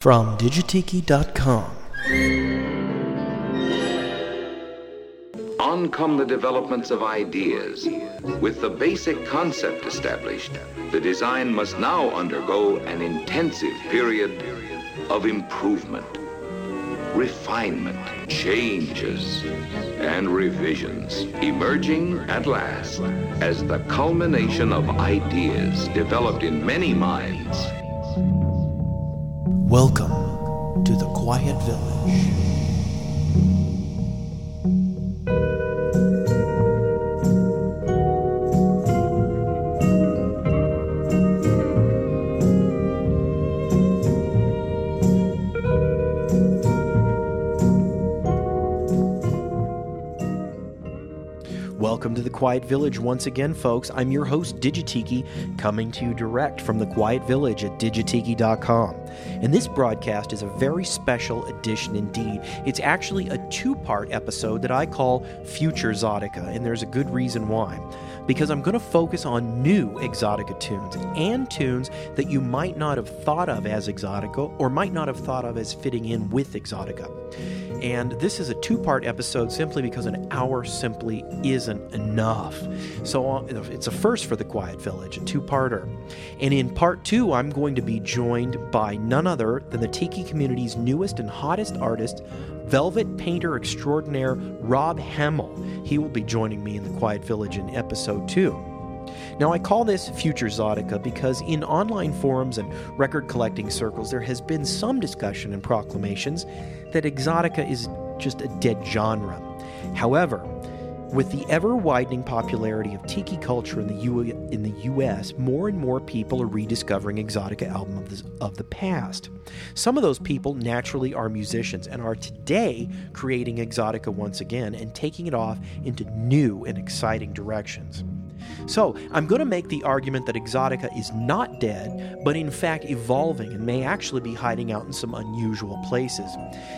From Digitiki.com. On come the developments of ideas. With the basic concept established, the design must now undergo an intensive period of improvement, refinement, changes, and revisions, emerging at last as the culmination of ideas developed in many minds. Welcome to the Quiet Village. Welcome to the Quiet Village once again, folks. I'm your host, Digitiki, coming to you direct from the Quiet Village at digitiki.com. And this broadcast is a very special edition indeed. It's actually a two part episode that I call Future Exotica, and there's a good reason why. Because I'm going to focus on new Exotica tunes and tunes that you might not have thought of as Exotica or might not have thought of as fitting in with Exotica. And this is a two part episode simply because an hour simply isn't enough. So uh, it's a first for the Quiet Village, a two parter. And in part two, I'm going to be joined by none other than the Tiki community's newest and hottest artist, velvet painter extraordinaire Rob Hamill. He will be joining me in the Quiet Village in episode two. Now, I call this Future Exotica because in online forums and record collecting circles, there has been some discussion and proclamations that Exotica is just a dead genre. However, with the ever widening popularity of tiki culture in the, U- in the US, more and more people are rediscovering Exotica albums of the, of the past. Some of those people naturally are musicians and are today creating Exotica once again and taking it off into new and exciting directions. So, I'm going to make the argument that Exotica is not dead, but in fact evolving and may actually be hiding out in some unusual places.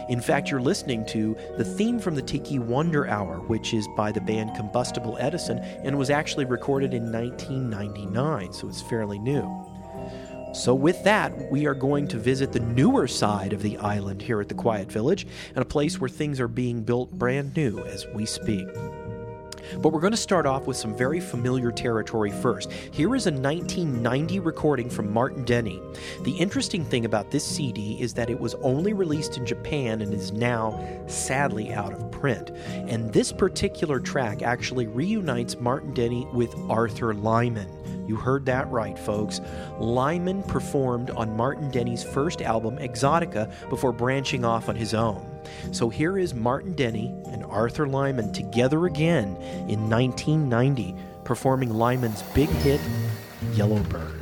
In fact, you're listening to the theme from the Tiki Wonder Hour, which is by the band Combustible Edison and was actually recorded in 1999, so it's fairly new. So, with that, we are going to visit the newer side of the island here at the Quiet Village, and a place where things are being built brand new as we speak. But we're going to start off with some very familiar territory first. Here is a 1990 recording from Martin Denny. The interesting thing about this CD is that it was only released in Japan and is now sadly out of print. And this particular track actually reunites Martin Denny with Arthur Lyman. You heard that right, folks. Lyman performed on Martin Denny's first album, Exotica, before branching off on his own. So here is Martin Denny and Arthur Lyman together again in 1990, performing Lyman's big hit, Yellowbird. I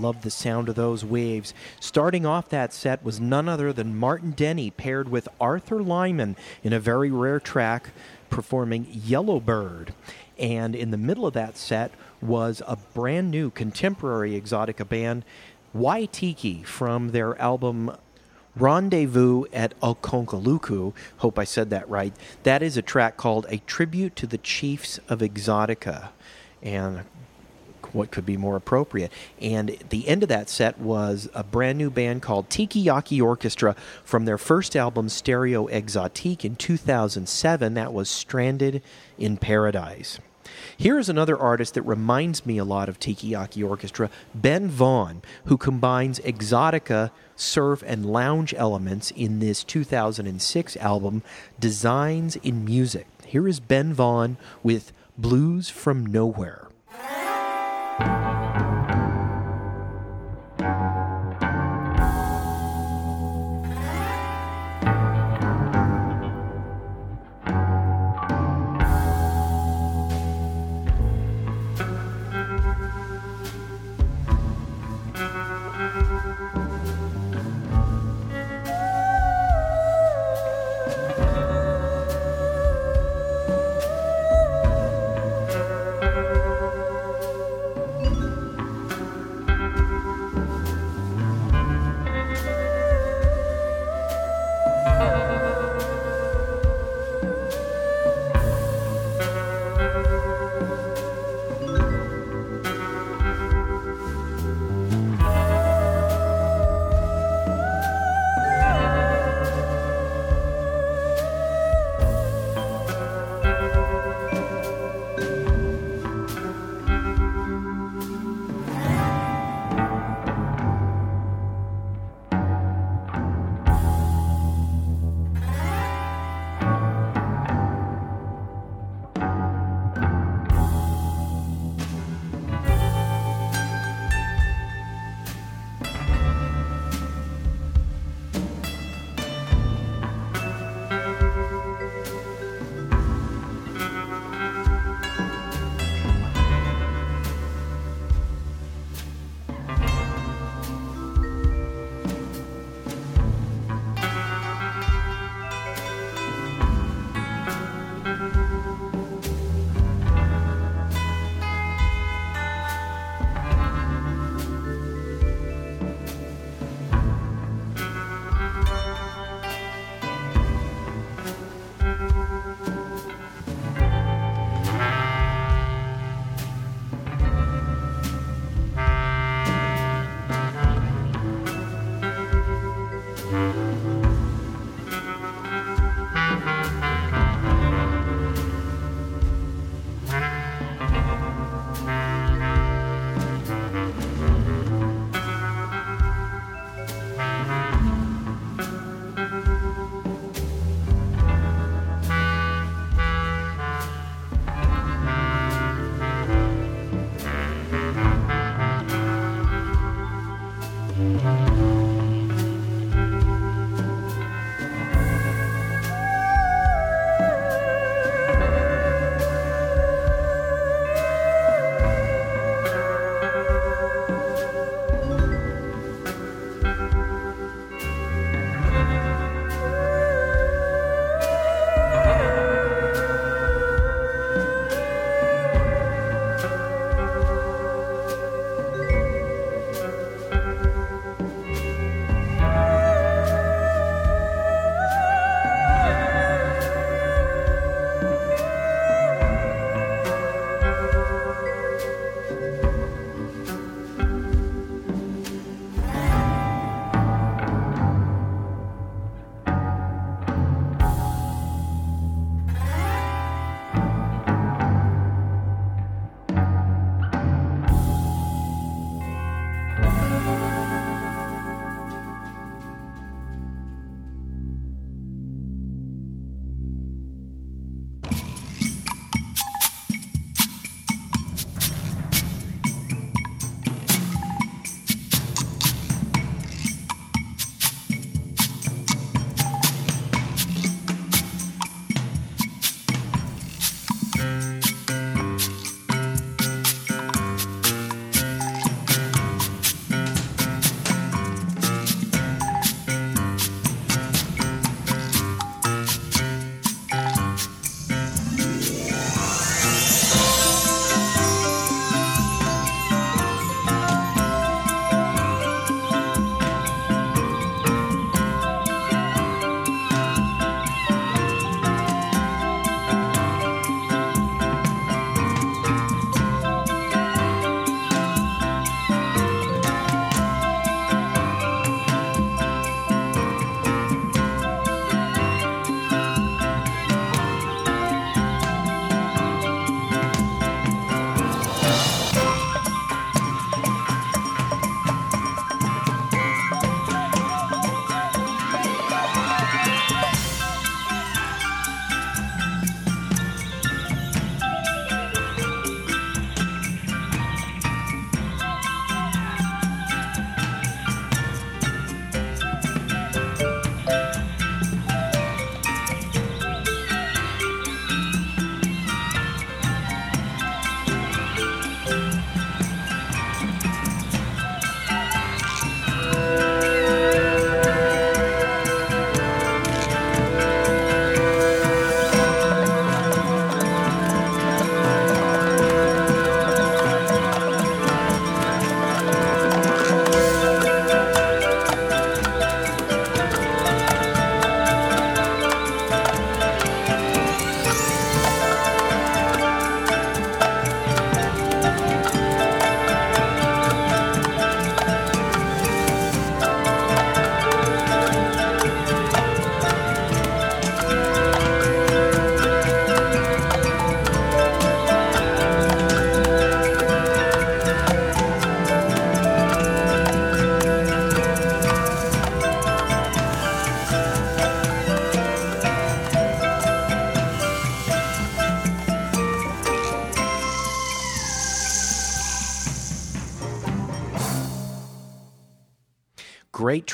love the sound of those waves. Starting off that set was none other than Martin Denny paired with Arthur Lyman in a very rare track performing Yellowbird. And in the middle of that set was a brand new contemporary exotica band, Waitiki, from their album Rendezvous at Okonkoluku. Hope I said that right. That is a track called A Tribute to the Chiefs of Exotica. And what could be more appropriate? And the end of that set was a brand new band called Tiki Yaki Orchestra from their first album, Stereo Exotique, in 2007. That was Stranded in Paradise. Here is another artist that reminds me a lot of Tiki Yaki Orchestra, Ben Vaughn, who combines exotica, surf, and lounge elements in this 2006 album, Designs in Music. Here is Ben Vaughn with Blues from Nowhere. Great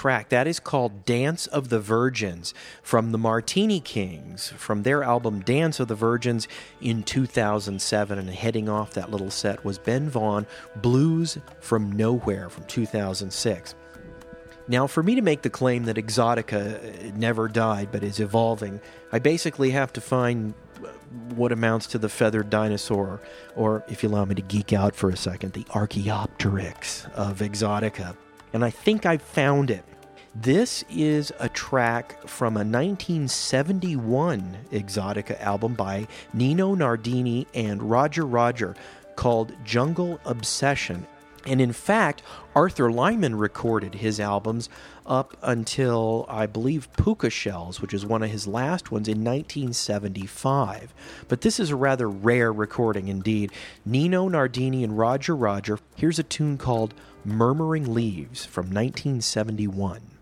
track. That is called Dance of the Virgins from the Martini Kings, from their album Dance of the Virgins in 2007. And heading off that little set was Ben Vaughn, Blues from Nowhere from 2006. Now, for me to make the claim that Exotica uh, never died but is evolving, I basically have to find uh, what amounts to the feathered dinosaur, or if you allow me to geek out for a second, the Archaeopteryx of Exotica. And I think I found it. This is a track from a 1971 Exotica album by Nino Nardini and Roger Roger called Jungle Obsession. And in fact, Arthur Lyman recorded his albums up until, I believe, Puka Shells, which is one of his last ones in 1975. But this is a rather rare recording indeed. Nino Nardini and Roger Roger. Here's a tune called Murmuring Leaves from 1971.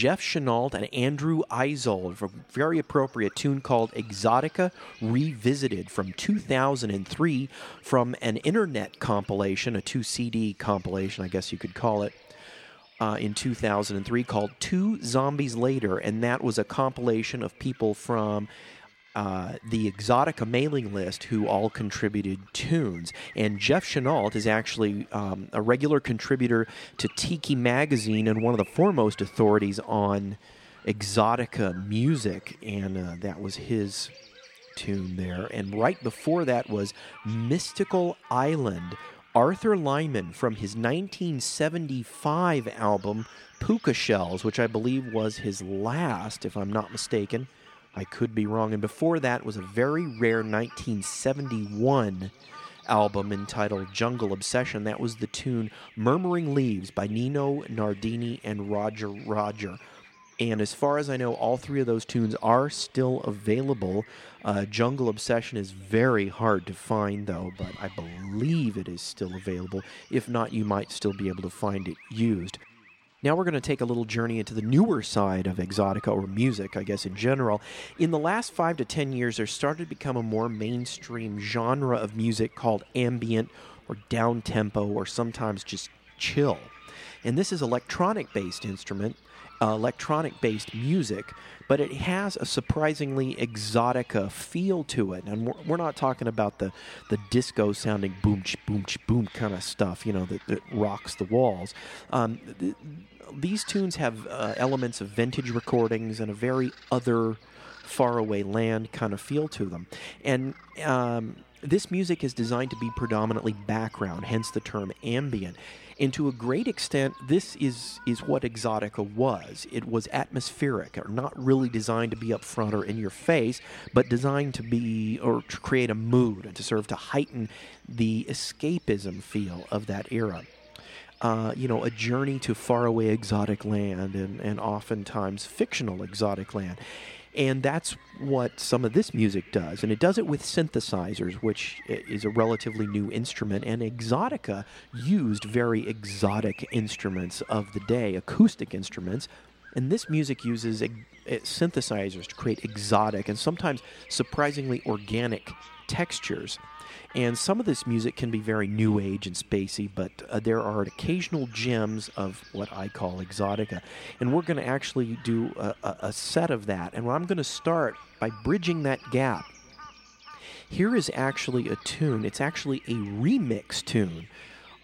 Jeff Chenault and Andrew for a very appropriate tune called Exotica Revisited from 2003 from an internet compilation, a two CD compilation, I guess you could call it. Uh, in 2003 called Two Zombies Later, and that was a compilation of people from uh, the Exotica mailing list who all contributed tunes. And Jeff Chenault is actually um, a regular contributor to Tiki Magazine and one of the foremost authorities on Exotica music. And uh, that was his tune there. And right before that was Mystical Island. Arthur Lyman from his 1975 album Puka Shells, which I believe was his last, if I'm not mistaken. I could be wrong. And before that was a very rare 1971 album entitled Jungle Obsession. That was the tune Murmuring Leaves by Nino Nardini and Roger Roger. And as far as I know, all three of those tunes are still available. Uh, Jungle Obsession is very hard to find, though, but I believe it is still available. If not, you might still be able to find it used. Now we're going to take a little journey into the newer side of exotica or music, I guess, in general. In the last five to ten years, there started to become a more mainstream genre of music called ambient or down tempo or sometimes just chill. And this is electronic based instrument, uh, electronic based music, but it has a surprisingly exotica feel to it. And we're, we're not talking about the, the disco sounding boom, ch, boom, ch, boom kind of stuff, you know, that, that rocks the walls. Um, th- these tunes have uh, elements of vintage recordings and a very other faraway land kind of feel to them. And um, this music is designed to be predominantly background, hence the term ambient. And to a great extent, this is, is what Exotica was. It was atmospheric, or not really designed to be up front or in your face, but designed to be, or to create a mood and to serve to heighten the escapism feel of that era uh, you know, a journey to faraway exotic land and, and oftentimes fictional exotic land. And that's what some of this music does. And it does it with synthesizers, which is a relatively new instrument. And Exotica used very exotic instruments of the day, acoustic instruments. And this music uses synthesizers to create exotic and sometimes surprisingly organic textures. And some of this music can be very new age and spacey, but uh, there are occasional gems of what I call exotica. And we're going to actually do a, a, a set of that. And I'm going to start by bridging that gap. Here is actually a tune, it's actually a remix tune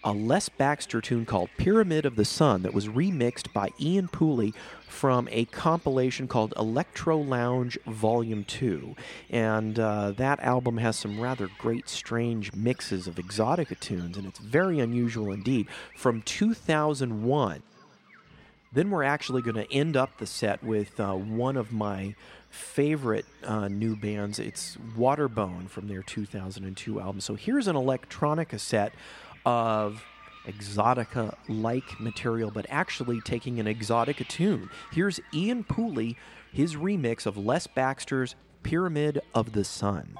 a Les Baxter tune called Pyramid of the Sun that was remixed by Ian Pooley from a compilation called Electro Lounge Volume 2. And uh, that album has some rather great, strange mixes of exotica tunes, and it's very unusual indeed. From 2001. Then we're actually going to end up the set with uh, one of my favorite uh, new bands. It's Waterbone from their 2002 album. So here's an electronica set of exotica like material, but actually taking an exotica tune. Here's Ian Pooley, his remix of Les Baxter's Pyramid of the Sun.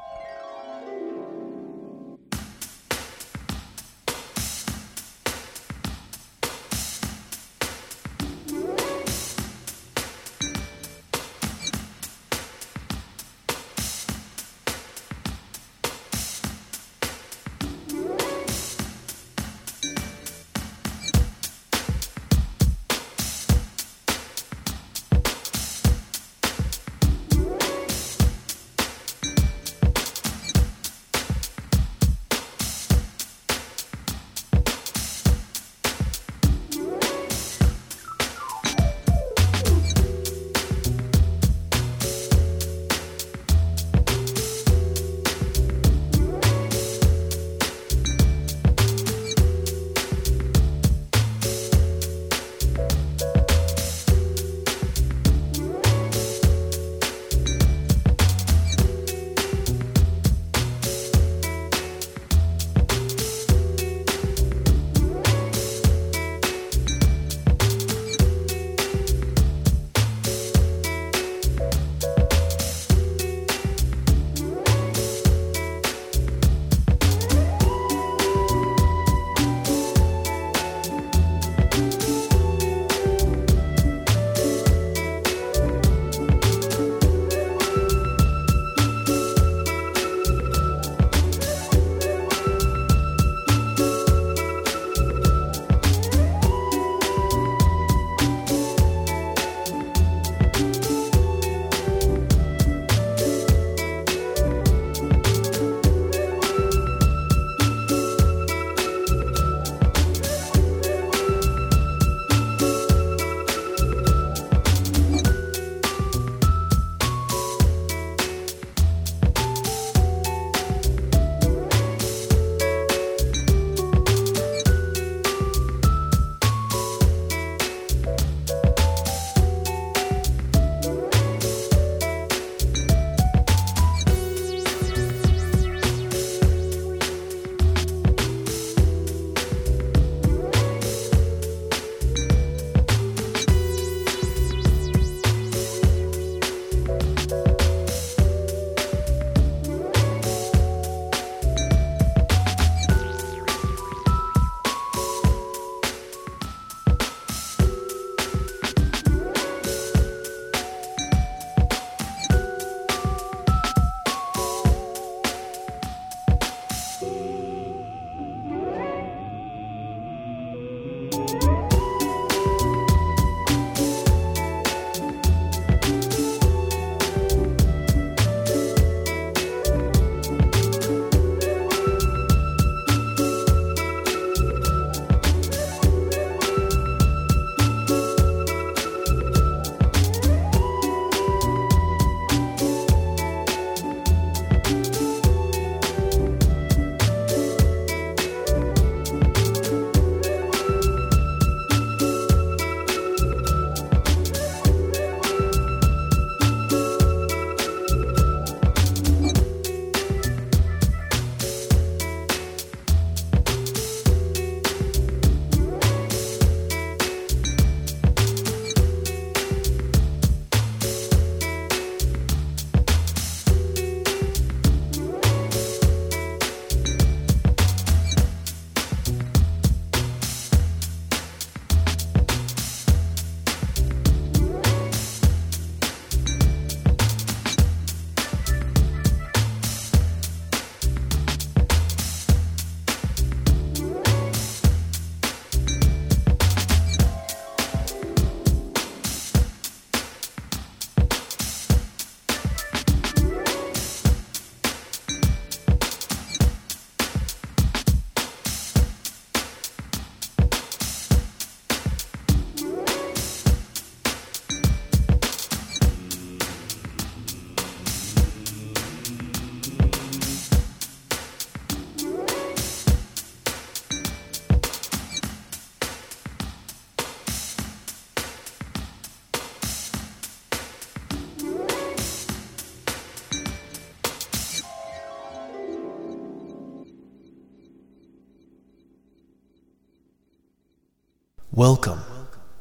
Welcome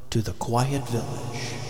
to the Quiet Village.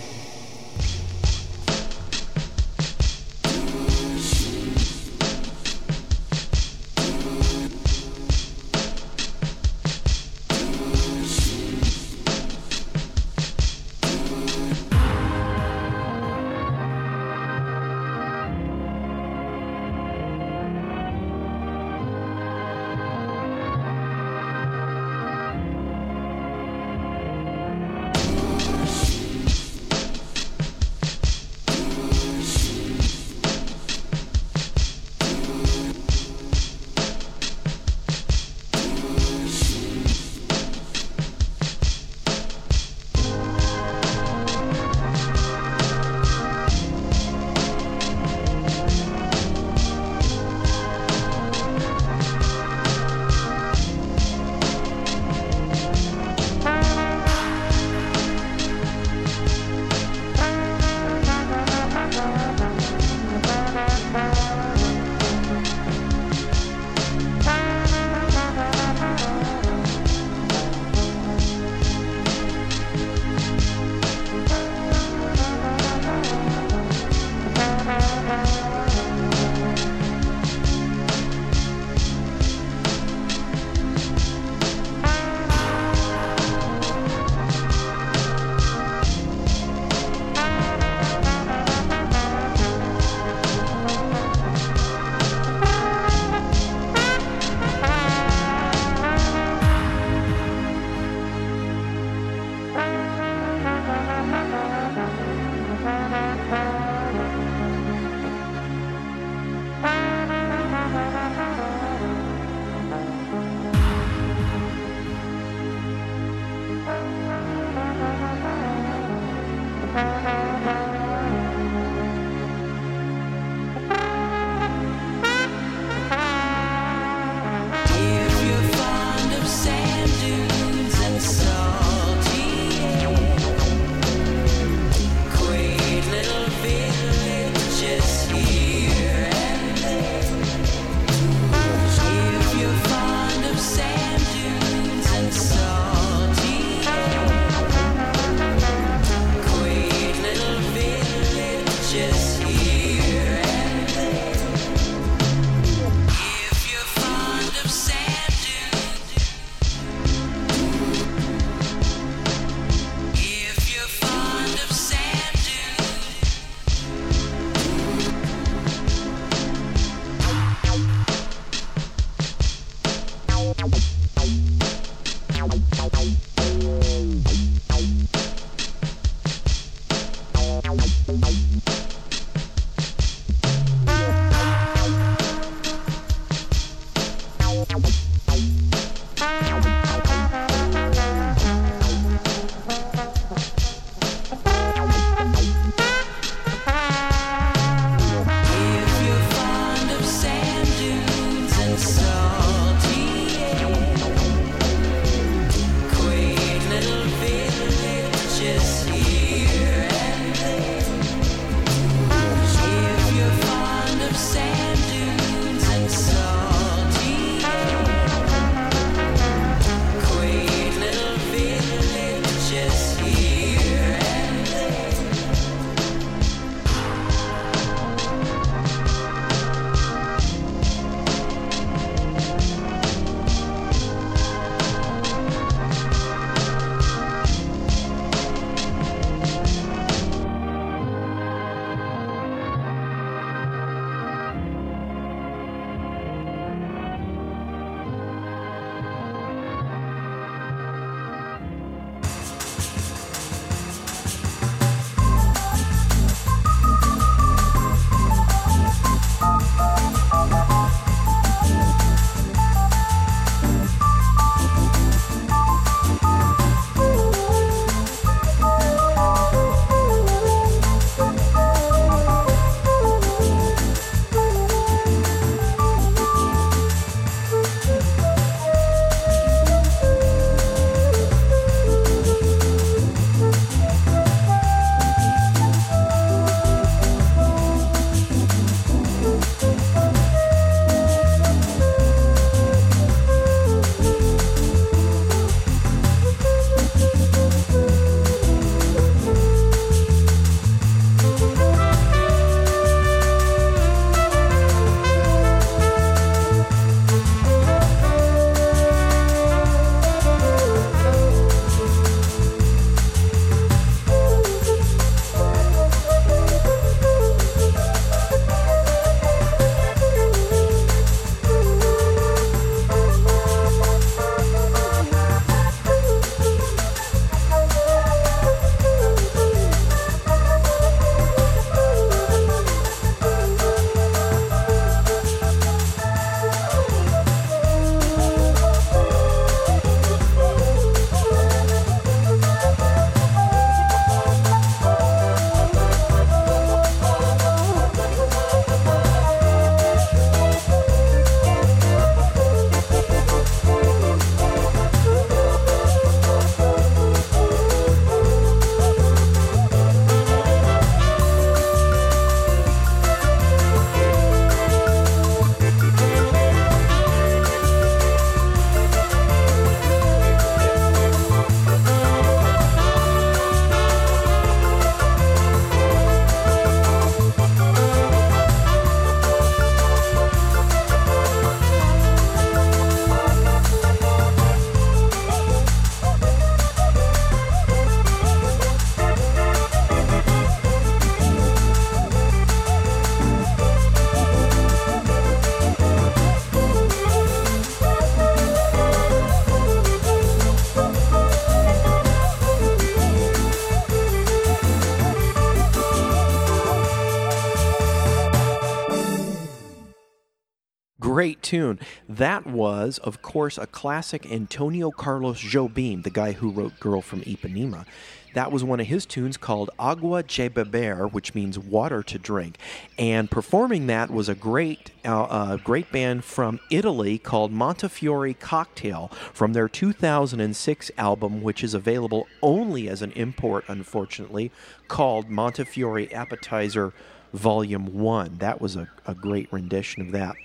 Tune. That was, of course, a classic Antonio Carlos Jobim, the guy who wrote Girl from Ipanema. That was one of his tunes called Agua de Beber, which means water to drink. And performing that was a great, uh, uh, great band from Italy called Montefiori Cocktail from their 2006 album, which is available only as an import, unfortunately, called Montefiori Appetizer Volume 1. That was a, a great rendition of that.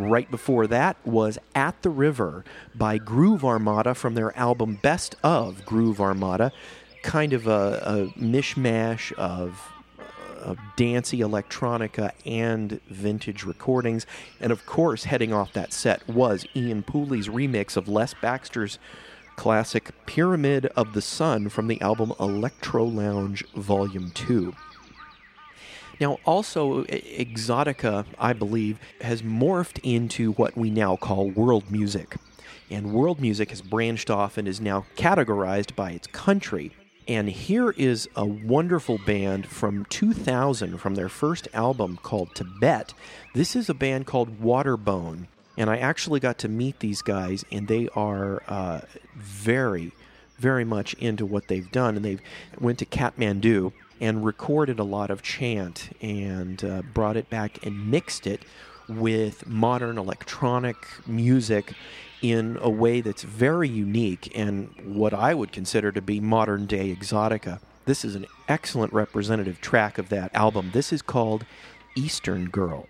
Right before that was At the River by Groove Armada from their album Best of Groove Armada. Kind of a, a mishmash of, of dancey electronica and vintage recordings. And of course, heading off that set was Ian Pooley's remix of Les Baxter's classic Pyramid of the Sun from the album Electro Lounge Volume 2. Now, also, Exotica, I believe, has morphed into what we now call world music. And world music has branched off and is now categorized by its country. And here is a wonderful band from 2000 from their first album called Tibet. This is a band called Waterbone. And I actually got to meet these guys, and they are uh, very, very much into what they've done. And they went to Kathmandu and recorded a lot of chant and uh, brought it back and mixed it with modern electronic music in a way that's very unique and what I would consider to be modern day exotica. This is an excellent representative track of that album. This is called Eastern Girl.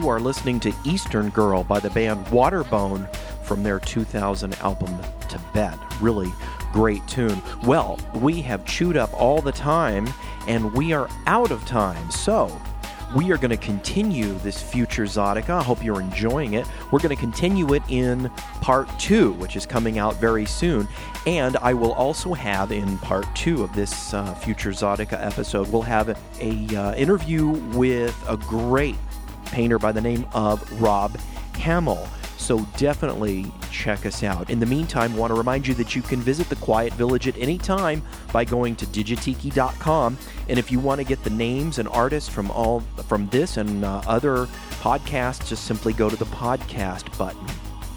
You are listening to Eastern Girl by the band Waterbone from their 2000 album Tibet. Really great tune. Well, we have chewed up all the time and we are out of time. So, we are going to continue this Futurexotica. I hope you're enjoying it. We're going to continue it in part two, which is coming out very soon. And I will also have in part two of this uh, Futurexotica episode, we'll have a uh, interview with a great painter by the name of Rob Hamill. So definitely check us out. In the meantime, I want to remind you that you can visit the Quiet Village at any time by going to digitiki.com. And if you want to get the names and artists from all from this and uh, other podcasts, just simply go to the podcast button.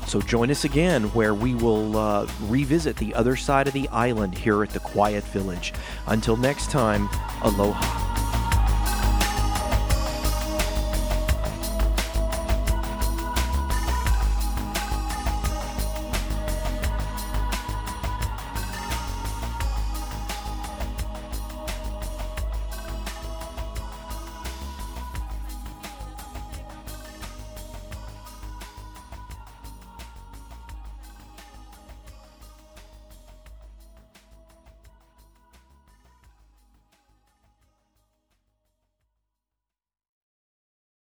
So join us again where we will uh, revisit the other side of the island here at the Quiet Village. Until next time, aloha.